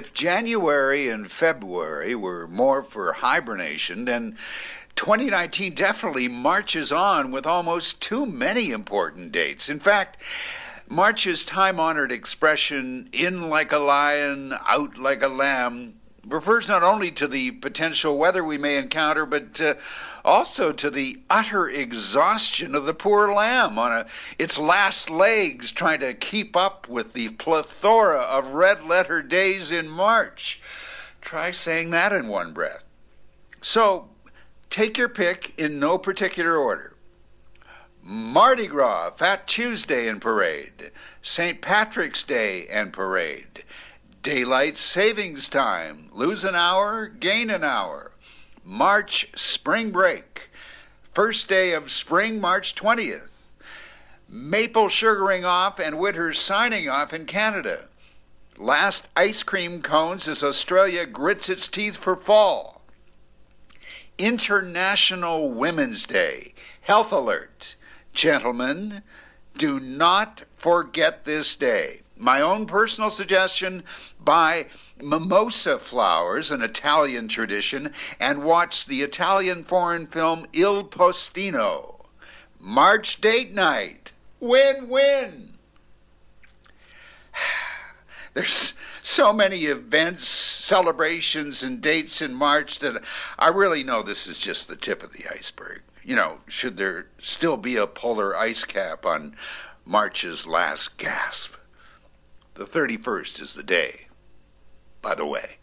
If January and February were more for hibernation, then 2019 definitely marches on with almost too many important dates. In fact, March's time honored expression, in like a lion, out like a lamb, refers not only to the potential weather we may encounter, but uh, also to the utter exhaustion of the poor lamb on a, its last legs trying to keep up with the plethora of red letter days in March. Try saying that in one breath. So, take your pick in no particular order. Mardi Gras, Fat Tuesday and Parade, St. Patrick's Day and Parade, Daylight Savings Time, lose an hour, gain an hour, March Spring Break, first day of spring, March 20th, Maple sugaring off and winter signing off in Canada. Last ice cream cones as Australia grits its teeth for fall. International Women's Day. Health alert. Gentlemen, do not forget this day. My own personal suggestion buy mimosa flowers, an Italian tradition, and watch the Italian foreign film Il Postino. March date night. Win win. There's so many events, celebrations, and dates in March that I really know this is just the tip of the iceberg you know, should there still be a polar ice cap on March's last gasp? The 31st is the day, by the way.